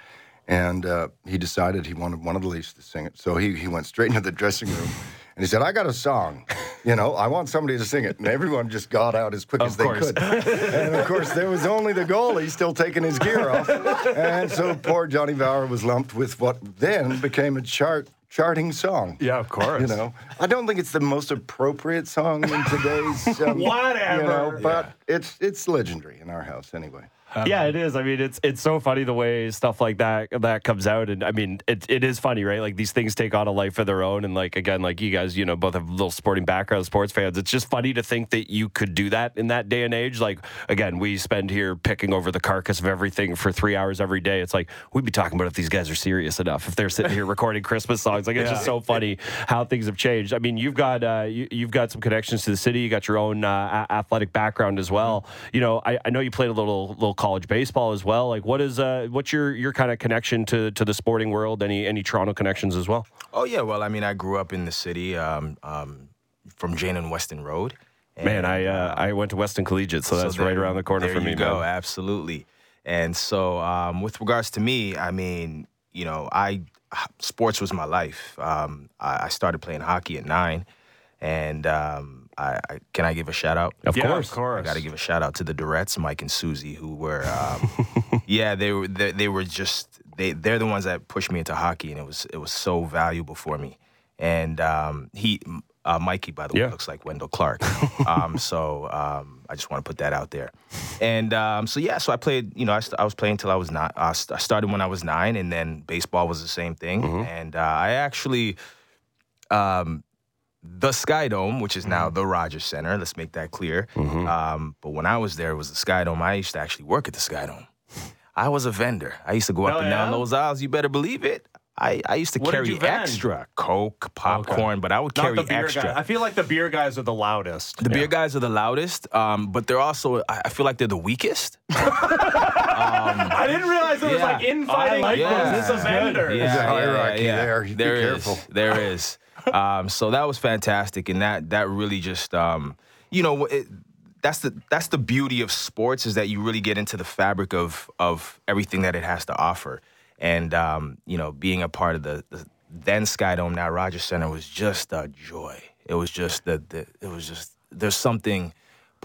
and uh, he decided he wanted one of the Leafs to sing it. So he he went straight into the dressing room, and he said, "I got a song, you know, I want somebody to sing it." And everyone just got out as quick as they course. could. and of course, there was only the goalie still taking his gear off, and so poor Johnny Bower was lumped with what then became a chart charting song. Yeah, of <laughs> course. You know, I don't think it's the most appropriate song in today's. <laughs> Um, Whatever. You know, but it's it's legendary in our house anyway. Yeah, it is. I mean, it's it's so funny the way stuff like that that comes out, and I mean, it it is funny, right? Like these things take on a life of their own, and like again, like you guys, you know, both have little sporting background, sports fans. It's just funny to think that you could do that in that day and age. Like again, we spend here picking over the carcass of everything for three hours every day. It's like we'd be talking about if these guys are serious enough, if they're sitting here <laughs> recording Christmas songs. Like it's just so funny how things have changed. I mean, you've got uh, you, you've got some connections to the city. You got your own uh, athletic background as well. You know, I, I know you played a little little college baseball as well. Like, what is uh, what's your your kind of connection to to the sporting world? Any any Toronto connections as well? Oh yeah, well, I mean, I grew up in the city, um, um, from Jane and Weston Road. Man, I uh, I went to Weston Collegiate, so that's right around the corner for me, go, man. absolutely. And so, um, with regards to me, I mean, you know, I sports was my life. Um, I, I started playing hockey at nine, and um, I, I can I give a shout out? Of Yeah, course. of course. I got to give a shout out to the Durettes, Mike and Susie, who were, um, <laughs> yeah, they were they, they were just they they're the ones that pushed me into hockey, and it was it was so valuable for me. And um, he, uh, Mikey, by the way, looks like Wendel Clark. <laughs> um, so um, I just want to put that out there. And um, so yeah, so I played. You know, I, st- I was playing till I was nine. Uh, st- I started when I was nine, and then baseball was the same thing. And uh, I actually. Um, the Sky Dome, which is now the Rogers Center. Let's make that clear. Um, but when I was there, it was the Sky Dome. I used to actually work at the Sky Dome. I was a vendor. I used to go up Hell and down yeah? those aisles. You better believe it. I, I used to What carry extra Coke, popcorn, but I would Not carry the beer extra. guy. I feel like the beer guys are the loudest. The beer guys are the loudest, um, but they're also, I I feel like they're the weakest. <laughs> <laughs> I didn't realize it was Yeah. like infighting. I like Yeah. This is a vendor. There's a hierarchy there. You be There is. careful. There is. Um, so that was fantastic, and that that really just, um, you know, it, that's the that's the beauty of sports is that you really get into the fabric of of everything that it has to offer, and um, you know, being a part of the, the then Skydome now Rogers Center was just a joy. It was just the, the it was just there's something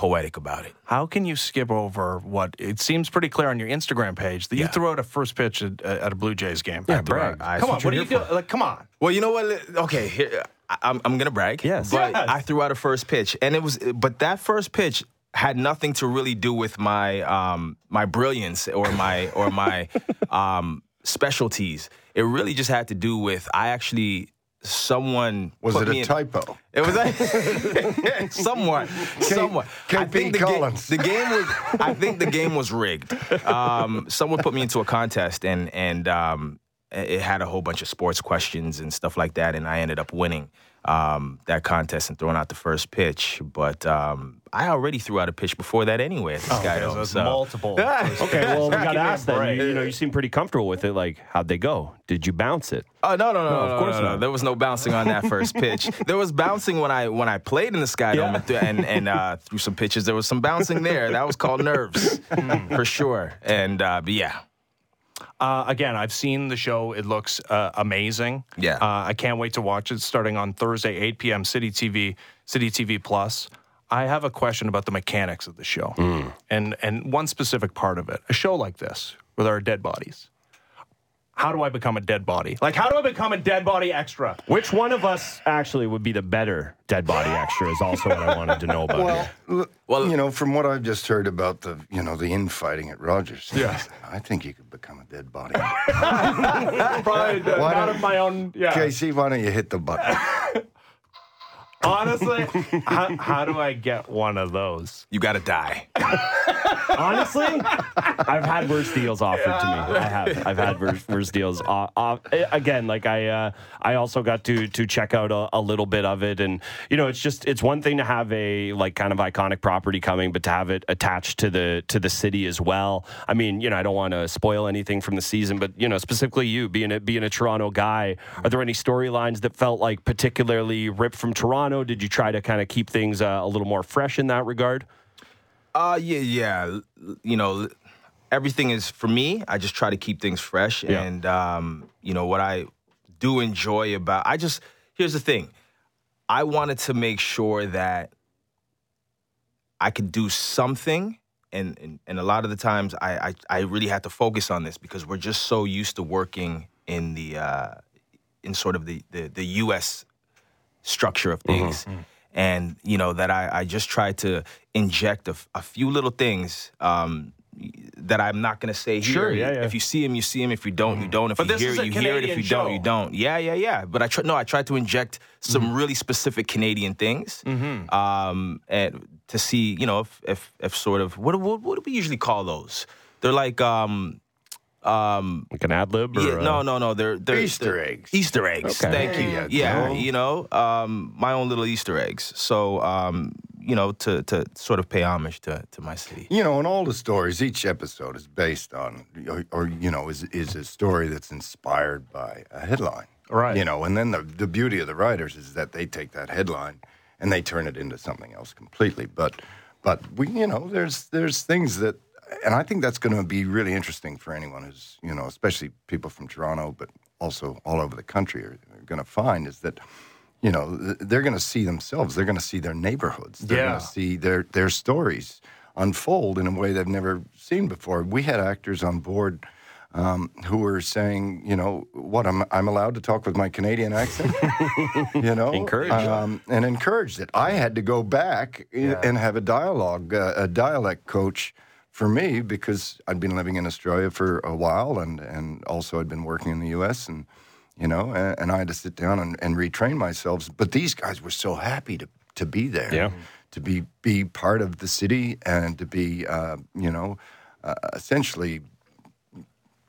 poetic about it. How can you skip over what it seems pretty clear on your Instagram page that you Yeah. threw out a first pitch at, at a Blue Jays game? Yeah, brag. I- Come on, what what do you you're do? here Like, come on. Well, you know what? Okay, here, I- I'm I'm gonna brag. Yes. but Yes. I threw out a first pitch, and it was, but that first pitch, had nothing to really do with my um, my brilliance or my or my <laughs> um, specialties. It really just had to do with I actually someone Was it a in- typo? It was like somewhat, somewhat. I think the, ga- Collins. the game was. I think the game was rigged. Um, someone put me into a contest, and and um, it had a whole bunch of sports questions and stuff like that, and I ended up winning um, that contest and throwing out the first pitch. But um, I already threw out a pitch before that anyway at the Sky Dome. so it's so- multiple. <laughs> Okay, well, we got Give to ask then. break. You, you know, you seem pretty comfortable with it. Like, how'd they go? Did you bounce it? Oh no no no, no, of course no, no. not. There was no bouncing on that first pitch. <laughs> there was bouncing when I when I played in the Sky Dome and th- and, and uh, threw some pitches. There was some bouncing there. That was called nerves <laughs> for sure. And uh, but yeah, Uh, again, I've seen the show. It looks uh, amazing. Yeah. Uh, I can't wait to watch it starting on Thursday, 8 p.m. City TV, City TV Plus. I have a question about the mechanics of the show and, and one specific part of it. A show like this, where there are dead bodies. How do I become a dead body? Like, how do I become a dead body extra? Which one of us actually would be the better dead body extra? Is also what I wanted to know about. Well, l- Well- you know, from what I've just heard about the, you know, the infighting at Rogers, Yeah. I think you could become a dead body. <laughs> Probably uh, Why not of my own. Yeah. K.C., why don't you hit the button? <laughs> Honestly, how, how do I get one of those? you got to die. Honestly, I've had worse deals offered to me. I have. I've had worse, worse deals. Uh, uh, again, like I, uh, I also got to to check out a, a little bit of it, and you know, it's just it's one thing to have a like kind of iconic property coming, but to have it attached to the to the city as well. I mean, you know, I don't want to spoil anything from the season, but you know, specifically you being a being a Toronto guy, are there any storylines that felt like particularly ripped from Toronto? Did you try to kind of keep things uh, a little more fresh in that regard? Uh yeah yeah. You know, everything is for me. I just try to keep things fresh, Yeah. and um, you know what I do enjoy about. I just here's the thing. I wanted to make sure that I could do something. And, and, and a lot of the times I, I, I really had to focus on this because we're just so used to working in the uh, in sort of the, the, the U.S. structure of things. And, you know, that I, I just tried to inject a few little things um, that I'm not going to say here. Sure, yeah, yeah. If you see him, you see him. If you don't, you don't. If But you hear it, a you hear it. If Canadian you don't, you don't. Yeah, yeah, yeah. But I try, no, I tried to inject some really specific Canadian things um, and to see, you know, if, if, if sort of, what, what, what do we usually call those? They're like, um, um, Like an ad lib? Or, yeah, no, no, no. They're, they're Easter they're- eggs. Easter eggs. Okay. Thank There you. you yeah, go. you know, um, my own little Easter eggs. So, um, you know, to to sort of pay homage to to my city. You know, in all the stories, each episode is based on, or, or you know, is is a story that's inspired by a headline. Right. You know, and then the the beauty of the writers is that they take that headline and they turn it into something else completely. But but we, you know, there's there's things that, and I think that's going to be really interesting for anyone who's, you know, especially people from Toronto, but also all over the country are, are going to find is that. You know, th- they're going to see themselves. They're going to see their neighborhoods. They're Yeah. going to see their their stories unfold in a way they've never seen before. We had actors on board um, who were saying, you know, what I'm I'm allowed to talk with my Canadian accent, <laughs> you know, Encouraged. um, and encouraged it. I had to go back i- and have a dialogue, uh, a dialect coach for me because I'd been living in Australia for a while and and also I'd been working in the U.S. and you know, and, and I had to sit down and, and retrain myself. But these guys were so happy to to be there, Yeah. to be be part of the city and to be, uh, you know, uh, essentially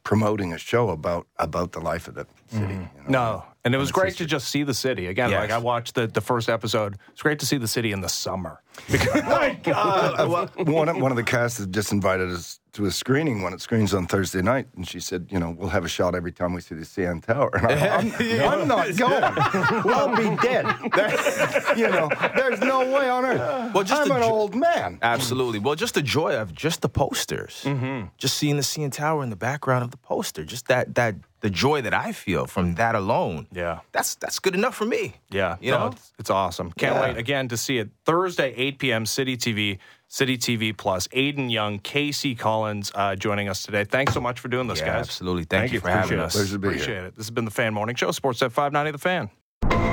promoting a show about about the life of the city. you know. No, and it was great just- to just see the city again. Yes. Like I watched the, the first episode. It's great to see the city in the summer. <laughs> Uh, one, of- one of the cast has just invited us to a screening when it screens on Thursday night, and she said, "You know, we'll have a shot every time we see the CN Tower." And I'm, <laughs> I'm, I'm not going. We'll be dead. you know, there's no way on earth. Well, just I'm an jo- old man. Absolutely. Well, just the joy of just the posters, Mm-hmm. just seeing the CN Tower in the background of the poster, just that that the joy that I feel from that alone. Yeah. that's that's good enough for me. Yeah, You no, know? it's, it's awesome. Can't Yeah. wait again to see it Thursday, 8 p.m. City TV, City TV Plus. Aden Young, K.C. Collins uh, joining us today. Thanks so much for doing this, Yeah, guys. absolutely. Thank, Thank you you. for having it. us. Pleasure to be here. Appreciate it. This has been the Fan Morning Show, Sportsnet 590 The Fan.